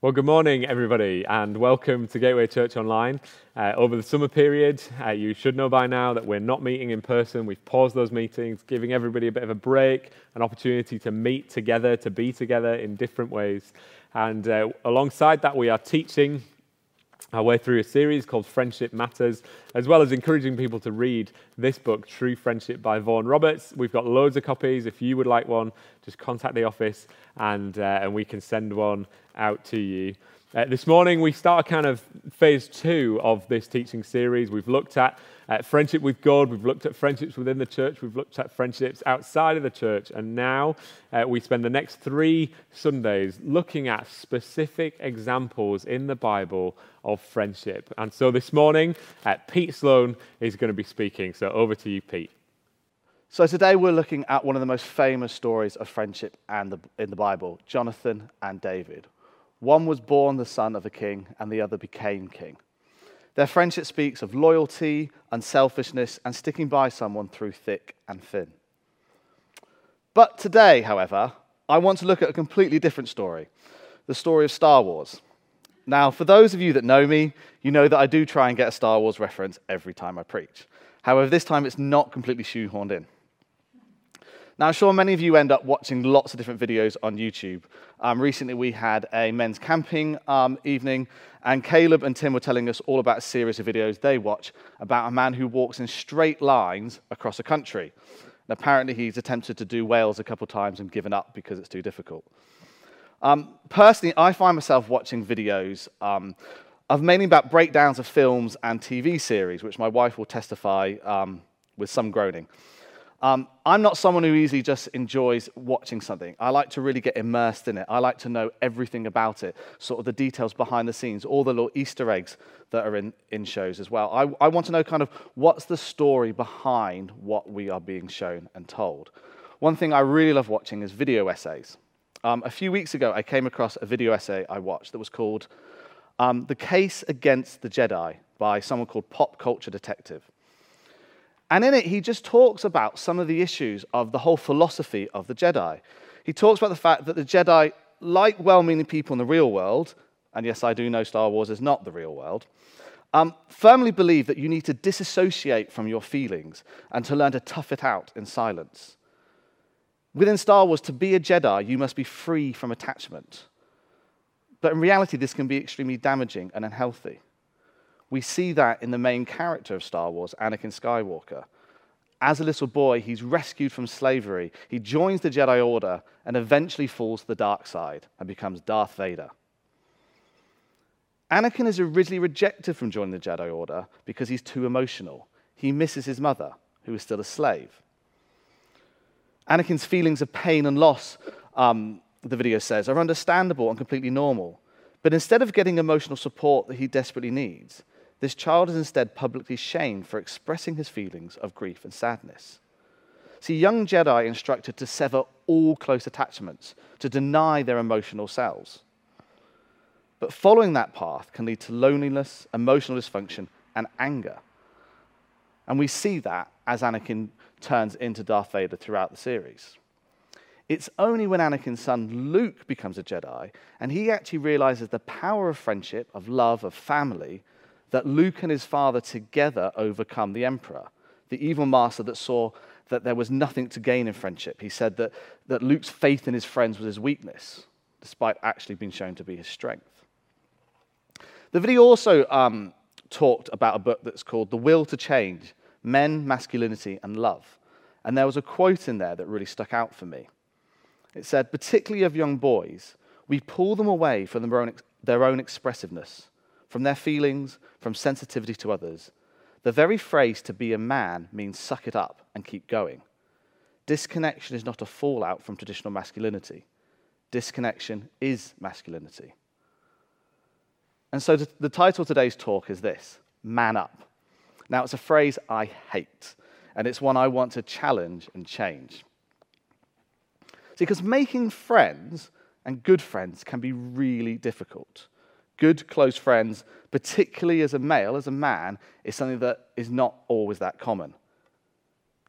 Well, good morning, everybody, and welcome to Gateway Church Online. Uh, over the summer period, uh, you should know by now that we're not meeting in person. We've paused those meetings, giving everybody a bit of a break, an opportunity to meet together, to be together in different ways. And uh, alongside that, we are teaching our way through a series called Friendship Matters, as well as encouraging people to read this book, True Friendship by Vaughan Roberts. We've got loads of copies. If you would like one, just contact the office and, uh, and we can send one out to you. Uh, this morning, we start kind of phase two of this teaching series. We've looked at uh, friendship with God, we've looked at friendships within the church, we've looked at friendships outside of the church, and now uh, we spend the next three Sundays looking at specific examples in the Bible of friendship. And so this morning, uh, Pete Sloan is going to be speaking. So over to you, Pete. So today we're looking at one of the most famous stories of friendship and the, in the Bible, Jonathan and David. One was born the son of a king, and the other became king. Their friendship speaks of loyalty, unselfishness, and sticking by someone through thick and thin. But today, however, I want to look at a completely different story the story of Star Wars. Now, for those of you that know me, you know that I do try and get a Star Wars reference every time I preach. However, this time it's not completely shoehorned in. Now, I'm sure many of you end up watching lots of different videos on YouTube. Um, recently, we had a men's camping um, evening, and Caleb and Tim were telling us all about a series of videos they watch about a man who walks in straight lines across a country. And apparently, he's attempted to do Wales a couple times and given up because it's too difficult. Um, personally, I find myself watching videos um, of mainly about breakdowns of films and TV series, which my wife will testify um, with some groaning. Um, I'm not someone who easily just enjoys watching something. I like to really get immersed in it. I like to know everything about it, sort of the details behind the scenes, all the little Easter eggs that are in, in shows as well. I, I want to know kind of what's the story behind what we are being shown and told. One thing I really love watching is video essays. Um, a few weeks ago, I came across a video essay I watched that was called um, The Case Against the Jedi by someone called Pop Culture Detective. And in it, he just talks about some of the issues of the whole philosophy of the Jedi. He talks about the fact that the Jedi, like well meaning people in the real world, and yes, I do know Star Wars is not the real world, um, firmly believe that you need to disassociate from your feelings and to learn to tough it out in silence. Within Star Wars, to be a Jedi, you must be free from attachment. But in reality, this can be extremely damaging and unhealthy. We see that in the main character of Star Wars, Anakin Skywalker. As a little boy, he's rescued from slavery. He joins the Jedi Order and eventually falls to the dark side and becomes Darth Vader. Anakin is originally rejected from joining the Jedi Order because he's too emotional. He misses his mother, who is still a slave. Anakin's feelings of pain and loss, um, the video says, are understandable and completely normal. But instead of getting emotional support that he desperately needs, this child is instead publicly shamed for expressing his feelings of grief and sadness. See, young Jedi instructed to sever all close attachments, to deny their emotional selves. But following that path can lead to loneliness, emotional dysfunction, and anger. And we see that as Anakin turns into Darth Vader throughout the series. It's only when Anakin's son Luke becomes a Jedi and he actually realizes the power of friendship, of love, of family that Luke and his father together overcome the emperor, the evil master that saw that there was nothing to gain in friendship. He said that, that Luke's faith in his friends was his weakness, despite actually being shown to be his strength. The video also um, talked about a book that's called The Will to Change Men, Masculinity, and Love. And there was a quote in there that really stuck out for me. It said, particularly of young boys, we pull them away from their own, their own expressiveness from their feelings, from sensitivity to others. The very phrase to be a man means suck it up and keep going. Disconnection is not a fallout from traditional masculinity. Disconnection is masculinity. And so the title of today's talk is this Man Up. Now, it's a phrase I hate, and it's one I want to challenge and change. See, because making friends and good friends can be really difficult good close friends, particularly as a male, as a man, is something that is not always that common.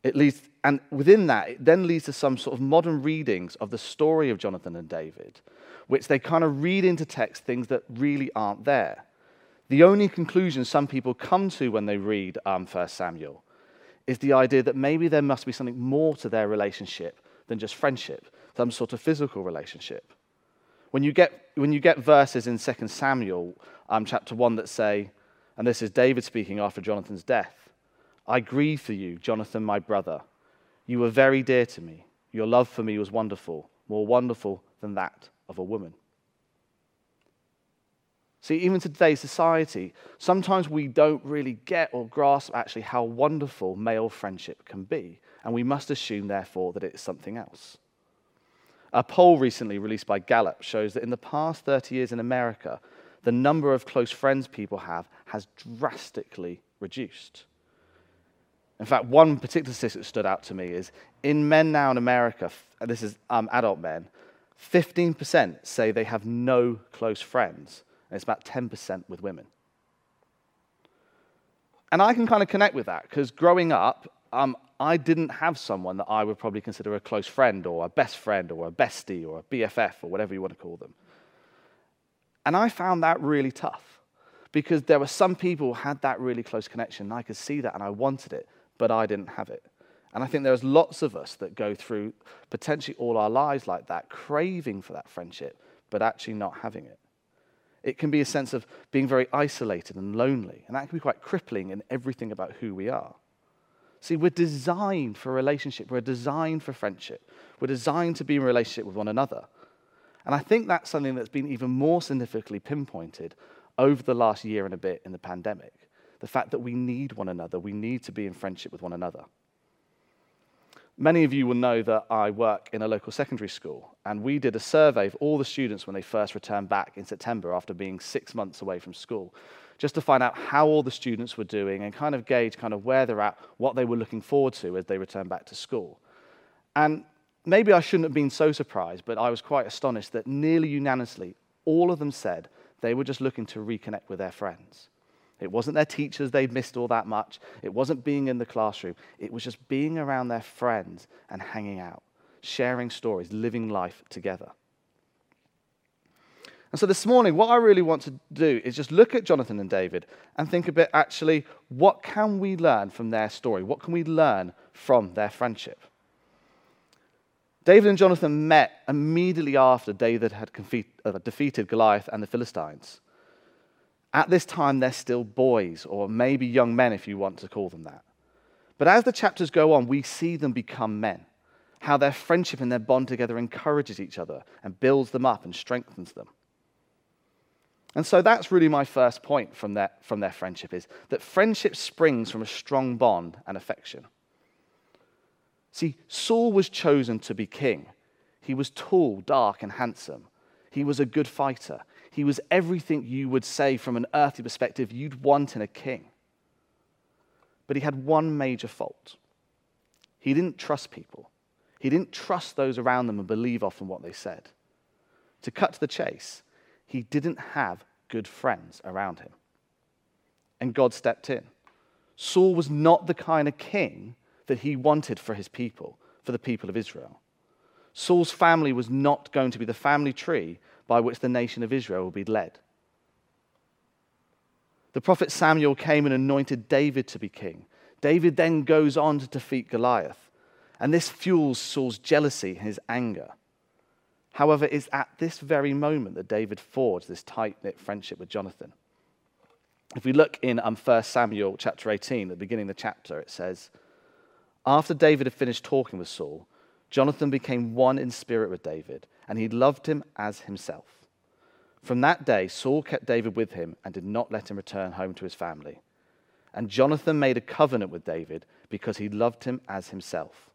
It leads, and within that, it then leads to some sort of modern readings of the story of Jonathan and David, which they kind of read into text things that really aren't there. The only conclusion some people come to when they read um, 1 Samuel is the idea that maybe there must be something more to their relationship than just friendship, some sort of physical relationship. When you get, when you get verses in 2 Samuel um, chapter 1 that say, and this is David speaking after Jonathan's death I grieve for you, Jonathan, my brother. You were very dear to me. Your love for me was wonderful, more wonderful than that of a woman. See, even today's society, sometimes we don't really get or grasp actually how wonderful male friendship can be, and we must assume, therefore, that it's something else. A poll recently released by Gallup shows that in the past 30 years in America, the number of close friends people have has drastically reduced. In fact, one particular statistic that stood out to me is in men now in America, and this is um, adult men, 15% say they have no close friends, and it's about 10% with women. And I can kind of connect with that because growing up, um, I didn't have someone that I would probably consider a close friend or a best friend or a bestie or a BFF or whatever you want to call them. And I found that really tough because there were some people who had that really close connection and I could see that and I wanted it, but I didn't have it. And I think there's lots of us that go through potentially all our lives like that, craving for that friendship, but actually not having it. It can be a sense of being very isolated and lonely, and that can be quite crippling in everything about who we are. See, we're designed for relationship. We're designed for friendship. We're designed to be in relationship with one another. And I think that's something that's been even more significantly pinpointed over the last year and a bit in the pandemic. The fact that we need one another, we need to be in friendship with one another. Many of you will know that I work in a local secondary school, and we did a survey of all the students when they first returned back in September after being six months away from school just to find out how all the students were doing and kind of gauge kind of where they're at, what they were looking forward to as they return back to school. And maybe I shouldn't have been so surprised, but I was quite astonished that nearly unanimously, all of them said they were just looking to reconnect with their friends. It wasn't their teachers they'd missed all that much. It wasn't being in the classroom. It was just being around their friends and hanging out, sharing stories, living life together. And so this morning, what I really want to do is just look at Jonathan and David and think a bit actually, what can we learn from their story? What can we learn from their friendship? David and Jonathan met immediately after David had uh, defeated Goliath and the Philistines. At this time, they're still boys, or maybe young men if you want to call them that. But as the chapters go on, we see them become men. How their friendship and their bond together encourages each other and builds them up and strengthens them. And so that's really my first point from their, from their friendship is that friendship springs from a strong bond and affection. See, Saul was chosen to be king. He was tall, dark, and handsome. He was a good fighter. He was everything you would say from an earthly perspective you'd want in a king. But he had one major fault he didn't trust people, he didn't trust those around them and believe often what they said. To cut to the chase, he didn't have good friends around him. And God stepped in. Saul was not the kind of king that he wanted for his people, for the people of Israel. Saul's family was not going to be the family tree by which the nation of Israel would be led. The prophet Samuel came and anointed David to be king. David then goes on to defeat Goliath. And this fuels Saul's jealousy and his anger. However, it's at this very moment that David forged this tight knit friendship with Jonathan. If we look in um, 1 Samuel chapter 18, at the beginning of the chapter, it says, After David had finished talking with Saul, Jonathan became one in spirit with David, and he loved him as himself. From that day, Saul kept David with him and did not let him return home to his family. And Jonathan made a covenant with David because he loved him as himself.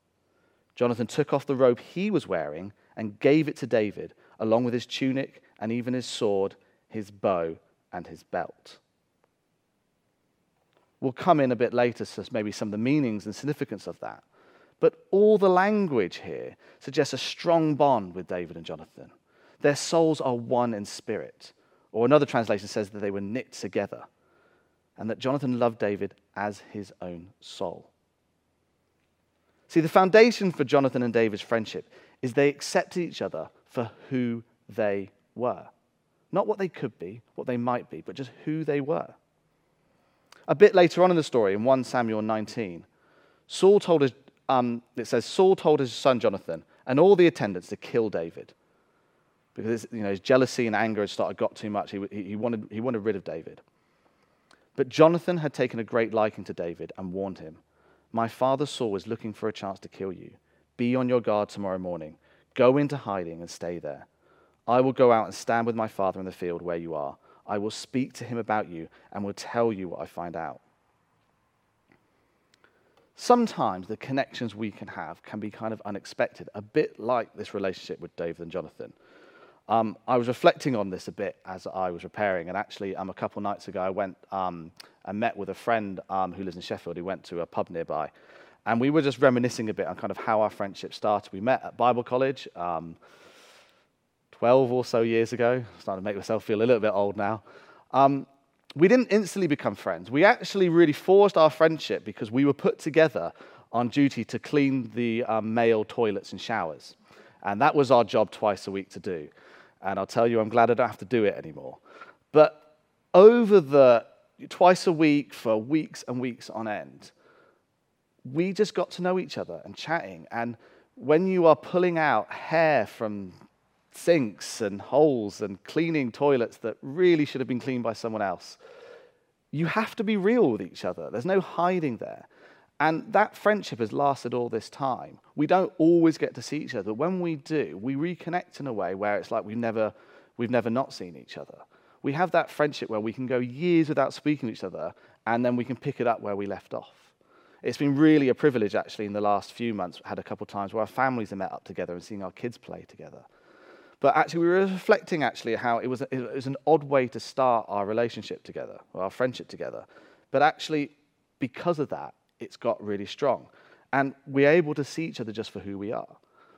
Jonathan took off the robe he was wearing and gave it to David, along with his tunic and even his sword, his bow, and his belt. We'll come in a bit later to maybe some of the meanings and significance of that. But all the language here suggests a strong bond with David and Jonathan. Their souls are one in spirit. Or another translation says that they were knit together, and that Jonathan loved David as his own soul. See, the foundation for Jonathan and David's friendship is they accepted each other for who they were. Not what they could be, what they might be, but just who they were. A bit later on in the story, in 1 Samuel 19, Saul told his, um, it says, Saul told his son Jonathan and all the attendants to kill David because you know, his jealousy and anger had started got too much. He, he, wanted, he wanted rid of David. But Jonathan had taken a great liking to David and warned him, My father Saul is looking for a chance to kill you. Be on your guard tomorrow morning. Go into hiding and stay there. I will go out and stand with my father in the field where you are. I will speak to him about you and will tell you what I find out. Sometimes the connections we can have can be kind of unexpected, a bit like this relationship with David and Jonathan. Um, I was reflecting on this a bit as I was repairing, and actually, um, a couple nights ago, I went um, and met with a friend um, who lives in Sheffield. He went to a pub nearby, and we were just reminiscing a bit on kind of how our friendship started. We met at Bible college um, 12 or so years ago. I'm starting to make myself feel a little bit old now. Um, we didn't instantly become friends. We actually really forged our friendship because we were put together on duty to clean the um, male toilets and showers. And that was our job twice a week to do. And I'll tell you, I'm glad I don't have to do it anymore. But over the twice a week for weeks and weeks on end, we just got to know each other and chatting. And when you are pulling out hair from sinks and holes and cleaning toilets that really should have been cleaned by someone else, you have to be real with each other. There's no hiding there. And that friendship has lasted all this time. We don't always get to see each other. When we do, we reconnect in a way where it's like we've never, we've never not seen each other. We have that friendship where we can go years without speaking to each other, and then we can pick it up where we left off. It's been really a privilege, actually, in the last few months. Had a couple of times where our families have met up together and seeing our kids play together. But actually, we were reflecting actually how it was, it was an odd way to start our relationship together, or our friendship together. But actually, because of that, it's got really strong. And we're able to see each other just for who we are.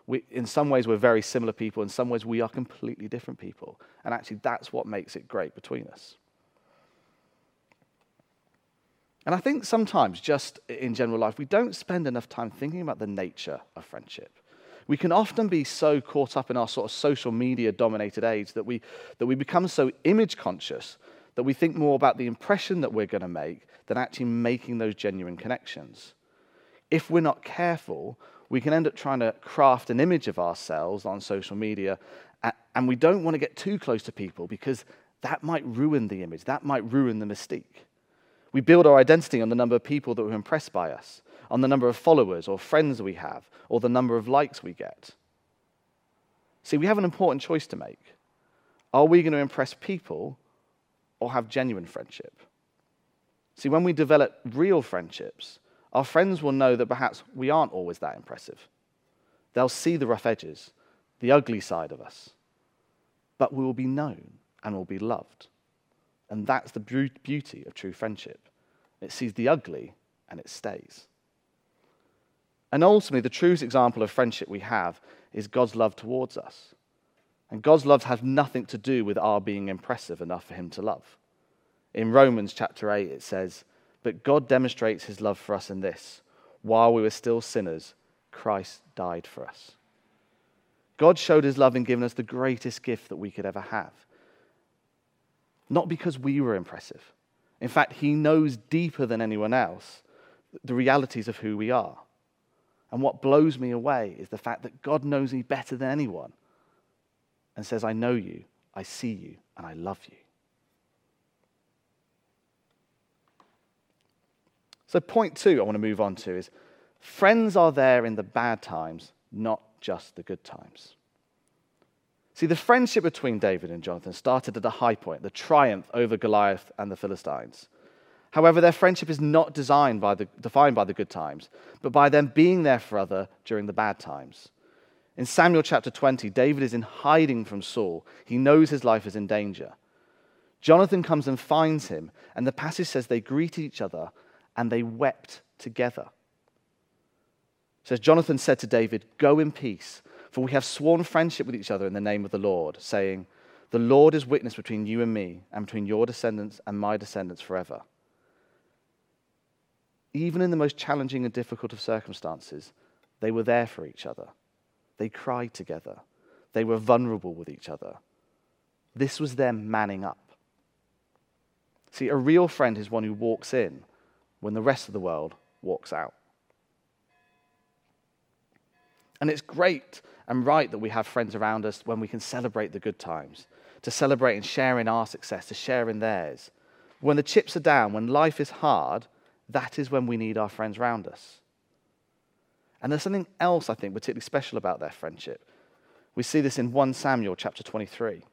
We, in some ways, we're very similar people. In some ways, we are completely different people. And actually, that's what makes it great between us. And I think sometimes, just in general life, we don't spend enough time thinking about the nature of friendship. We can often be so caught up in our sort of social media dominated age that we, that we become so image conscious that we think more about the impression that we're going to make than actually making those genuine connections. If we're not careful, we can end up trying to craft an image of ourselves on social media, and we don't want to get too close to people because that might ruin the image, that might ruin the mystique. We build our identity on the number of people that were impressed by us, on the number of followers or friends we have, or the number of likes we get. See, we have an important choice to make. Are we going to impress people or have genuine friendship? See, when we develop real friendships, our friends will know that perhaps we aren't always that impressive. They'll see the rough edges, the ugly side of us. But we will be known and will be loved. And that's the beauty of true friendship. It sees the ugly and it stays. And ultimately, the truest example of friendship we have is God's love towards us. And God's love has nothing to do with our being impressive enough for Him to love. In Romans chapter 8, it says, But God demonstrates His love for us in this while we were still sinners, Christ died for us. God showed His love in giving us the greatest gift that we could ever have. Not because we were impressive. In fact, He knows deeper than anyone else the realities of who we are. And what blows me away is the fact that God knows me better than anyone and says, I know you, I see you, and I love you. So, point two I want to move on to is friends are there in the bad times, not just the good times. See, the friendship between David and Jonathan started at a high point, the triumph over Goliath and the Philistines. However, their friendship is not designed by the, defined by the good times, but by them being there for other during the bad times. In Samuel chapter 20, David is in hiding from Saul. He knows his life is in danger. Jonathan comes and finds him, and the passage says they greeted each other and they wept together. It says Jonathan said to David, Go in peace, for we have sworn friendship with each other in the name of the Lord, saying, The Lord is witness between you and me, and between your descendants and my descendants forever even in the most challenging and difficult of circumstances, They were there for each other. They cried together. They were vulnerable with each other. This was them manning up. See, a real friend is one who walks in when the rest of the world walks out. And it's great and right that we have friends around us when we can celebrate the good times, to celebrate and share in our success, to share in theirs. When the chips are down, when life is hard, that is when we need our friends around us. And there's something else I think particularly special about their friendship. We see this in 1 Samuel chapter 23.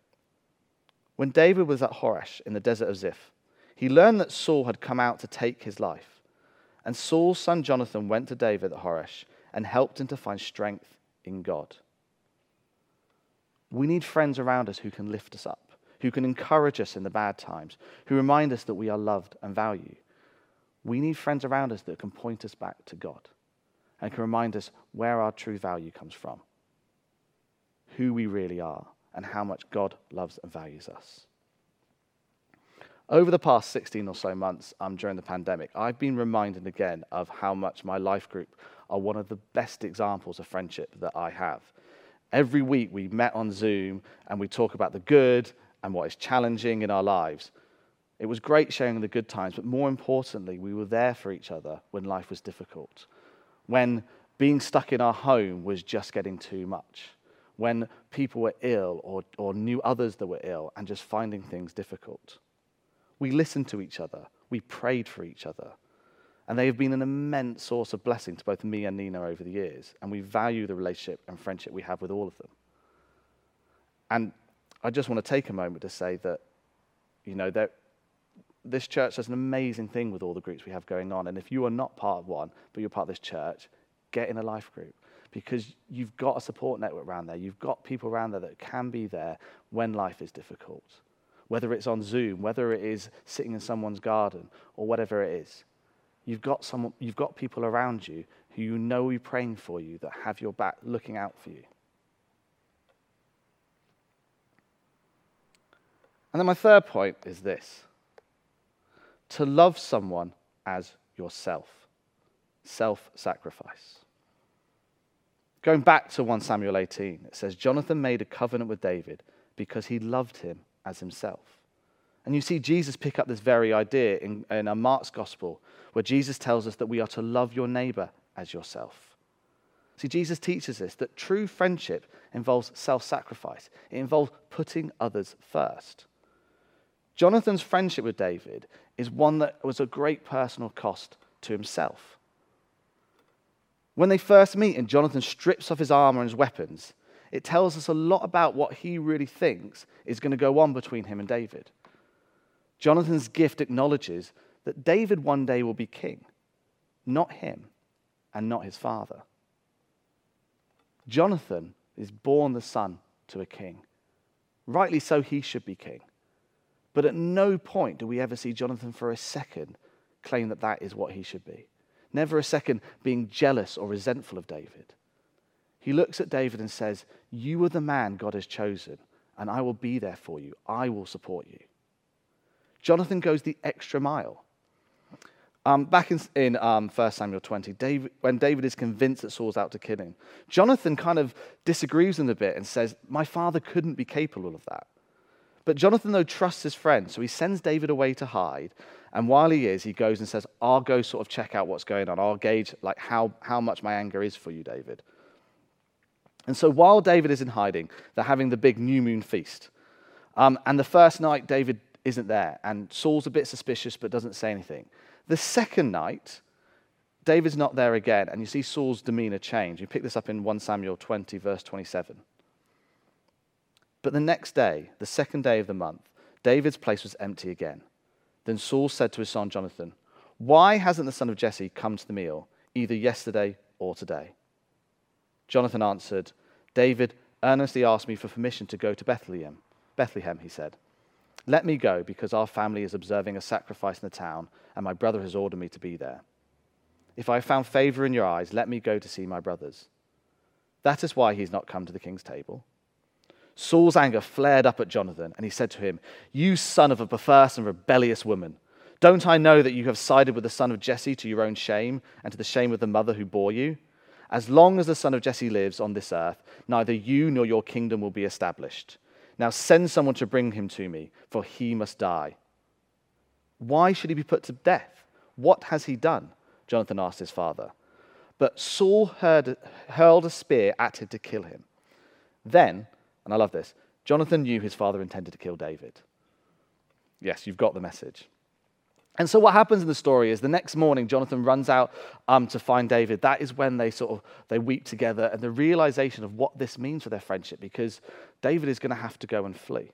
When David was at Horesh in the desert of Ziph, he learned that Saul had come out to take his life. And Saul's son Jonathan went to David at Horesh and helped him to find strength in God. We need friends around us who can lift us up, who can encourage us in the bad times, who remind us that we are loved and valued. We need friends around us that can point us back to God and can remind us where our true value comes from, who we really are, and how much God loves and values us. Over the past 16 or so months um, during the pandemic, I've been reminded again of how much my life group are one of the best examples of friendship that I have. Every week we met on Zoom and we talk about the good and what is challenging in our lives. It was great sharing the good times, but more importantly, we were there for each other when life was difficult, when being stuck in our home was just getting too much, when people were ill or, or knew others that were ill and just finding things difficult. We listened to each other, we prayed for each other. And they have been an immense source of blessing to both me and Nina over the years. And we value the relationship and friendship we have with all of them. And I just want to take a moment to say that, you know, that this church does an amazing thing with all the groups we have going on. And if you are not part of one, but you're part of this church, get in a life group because you've got a support network around there. You've got people around there that can be there when life is difficult, whether it's on Zoom, whether it is sitting in someone's garden, or whatever it is. You've got, someone, you've got people around you who you know are praying for you, that have your back, looking out for you. And then my third point is this to love someone as yourself, self sacrifice. Going back to 1 Samuel 18, it says, Jonathan made a covenant with David because he loved him as himself. And you see Jesus pick up this very idea in, in a Mark's gospel, where Jesus tells us that we are to love your neighbor as yourself. See, Jesus teaches us that true friendship involves self sacrifice, it involves putting others first. Jonathan's friendship with David is one that was a great personal cost to himself. When they first meet and Jonathan strips off his armor and his weapons, it tells us a lot about what he really thinks is going to go on between him and David. Jonathan's gift acknowledges that David one day will be king, not him and not his father. Jonathan is born the son to a king. Rightly so, he should be king. But at no point do we ever see Jonathan for a second claim that that is what he should be. Never a second being jealous or resentful of David. He looks at David and says, You are the man God has chosen, and I will be there for you. I will support you. Jonathan goes the extra mile. Um, back in, in um, 1 Samuel 20, David, when David is convinced that Saul's out to kill him, Jonathan kind of disagrees with him a bit and says, My father couldn't be capable of that. But Jonathan, though, trusts his friend, so he sends David away to hide. And while he is, he goes and says, I'll go sort of check out what's going on. I'll gauge like how, how much my anger is for you, David. And so while David is in hiding, they're having the big new moon feast. Um, and the first night, David isn't there. And Saul's a bit suspicious but doesn't say anything. The second night, David's not there again, and you see Saul's demeanor change. You pick this up in 1 Samuel 20, verse 27. But the next day, the second day of the month, David's place was empty again. Then Saul said to his son Jonathan, Why hasn't the son of Jesse come to the meal, either yesterday or today? Jonathan answered, David earnestly asked me for permission to go to Bethlehem. Bethlehem, he said. Let me go, because our family is observing a sacrifice in the town, and my brother has ordered me to be there. If I have found favor in your eyes, let me go to see my brothers. That is why he's not come to the king's table. Saul's anger flared up at Jonathan, and he said to him, You son of a perverse and rebellious woman, don't I know that you have sided with the son of Jesse to your own shame and to the shame of the mother who bore you? As long as the son of Jesse lives on this earth, neither you nor your kingdom will be established. Now send someone to bring him to me, for he must die. Why should he be put to death? What has he done? Jonathan asked his father. But Saul heard, hurled a spear at him to kill him. Then, and I love this, Jonathan knew his father intended to kill David. Yes, you've got the message. And so what happens in the story is the next morning Jonathan runs out um, to find David. That is when they sort of they weep together and the realization of what this means for their friendship because David is going to have to go and flee.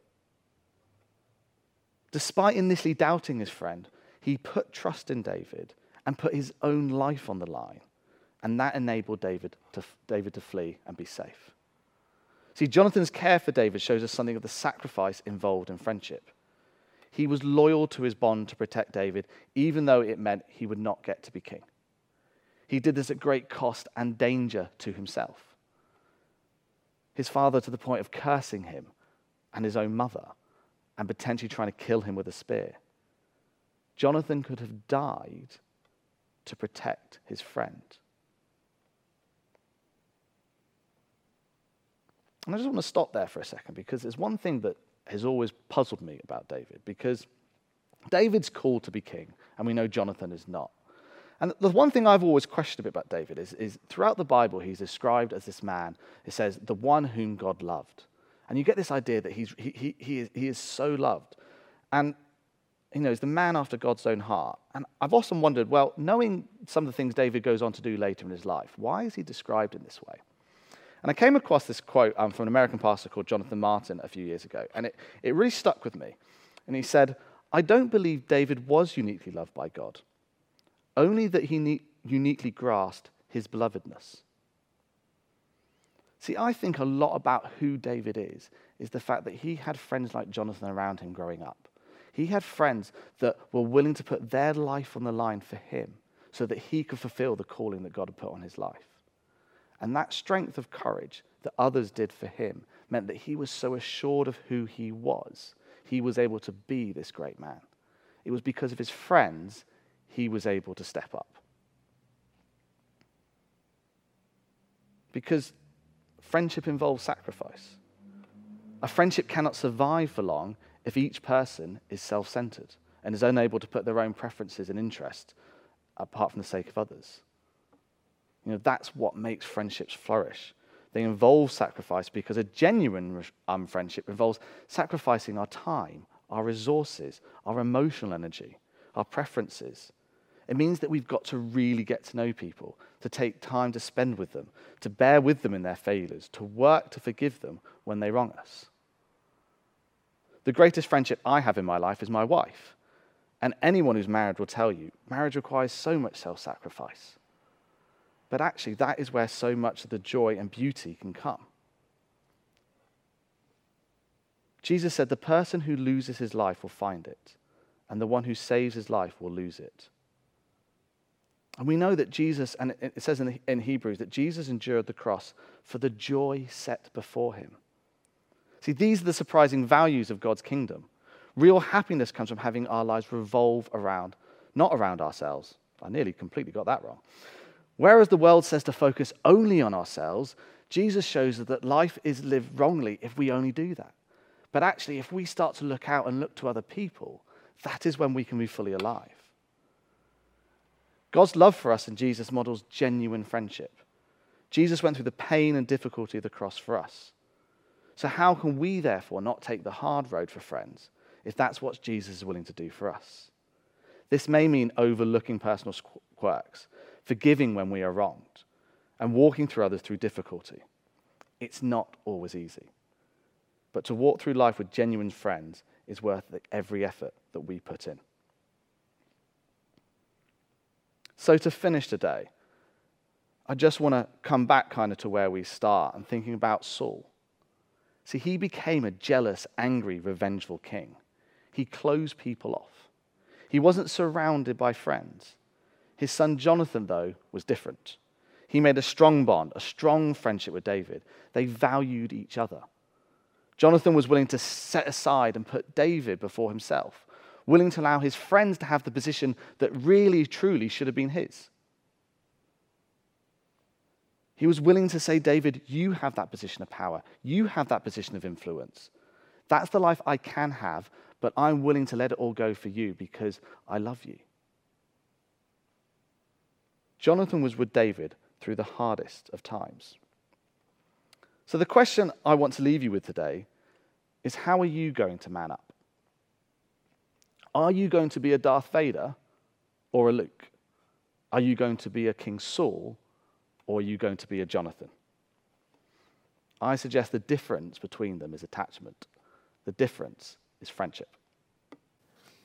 Despite initially doubting his friend, he put trust in David and put his own life on the line. And that enabled David to, David to flee and be safe. See, Jonathan's care for David shows us something of the sacrifice involved in friendship. He was loyal to his bond to protect David, even though it meant he would not get to be king. He did this at great cost and danger to himself. His father, to the point of cursing him, and his own mother, and potentially trying to kill him with a spear. Jonathan could have died to protect his friend. And I just want to stop there for a second because there's one thing that has always puzzled me about David because David's called to be king, and we know Jonathan is not. And the one thing I've always questioned a bit about David is, is throughout the Bible, he's described as this man, it says, the one whom God loved. And you get this idea that he's, he, he, he, is, he is so loved. And, you know, he's the man after God's own heart. And I've often wondered, well, knowing some of the things David goes on to do later in his life, why is he described in this way? And I came across this quote um, from an American pastor called Jonathan Martin a few years ago, and it, it really stuck with me. And he said, I don't believe David was uniquely loved by God, only that he ne- uniquely grasped his belovedness. See, I think a lot about who David is, is the fact that he had friends like Jonathan around him growing up. He had friends that were willing to put their life on the line for him so that he could fulfill the calling that God had put on his life. And that strength of courage that others did for him meant that he was so assured of who he was, he was able to be this great man. It was because of his friends he was able to step up. Because friendship involves sacrifice. A friendship cannot survive for long if each person is self centered and is unable to put their own preferences and interests apart from the sake of others. You know, that's what makes friendships flourish. They involve sacrifice because a genuine um, friendship involves sacrificing our time, our resources, our emotional energy, our preferences. It means that we've got to really get to know people, to take time to spend with them, to bear with them in their failures, to work to forgive them when they wrong us. The greatest friendship I have in my life is my wife. And anyone who's married will tell you marriage requires so much self sacrifice. But actually, that is where so much of the joy and beauty can come. Jesus said, The person who loses his life will find it, and the one who saves his life will lose it. And we know that Jesus, and it says in, Hebrews, that Jesus endured the cross for the joy set before him. See, these are the surprising values of God's kingdom. Real happiness comes from having our lives revolve around, not around ourselves. I nearly completely got that wrong. Whereas the world says to focus only on ourselves, Jesus shows us that life is lived wrongly if we only do that. But actually, if we start to look out and look to other people, that is when we can be fully alive. God's love for us in Jesus models genuine friendship. Jesus went through the pain and difficulty of the cross for us. So, how can we therefore not take the hard road for friends if that's what Jesus is willing to do for us? This may mean overlooking personal quirks, forgiving when we are wronged, and walking through others through difficulty. It's not always easy. But to walk through life with genuine friends is worth every effort that we put in. So, to finish today, I just want to come back kind of to where we start and thinking about Saul. See, he became a jealous, angry, revengeful king. He closed people off. He wasn't surrounded by friends. His son Jonathan, though, was different. He made a strong bond, a strong friendship with David. They valued each other. Jonathan was willing to set aside and put David before himself, willing to allow his friends to have the position that really, truly should have been his. He was willing to say, David, you have that position of power. You have that position of influence. That's the life I can have, but I'm willing to let it all go for you because I love you. Jonathan was with David through the hardest of times. So, the question I want to leave you with today is how are you going to man up? Are you going to be a Darth Vader or a Luke? Are you going to be a King Saul or are you going to be a Jonathan? I suggest the difference between them is attachment. The difference is friendship.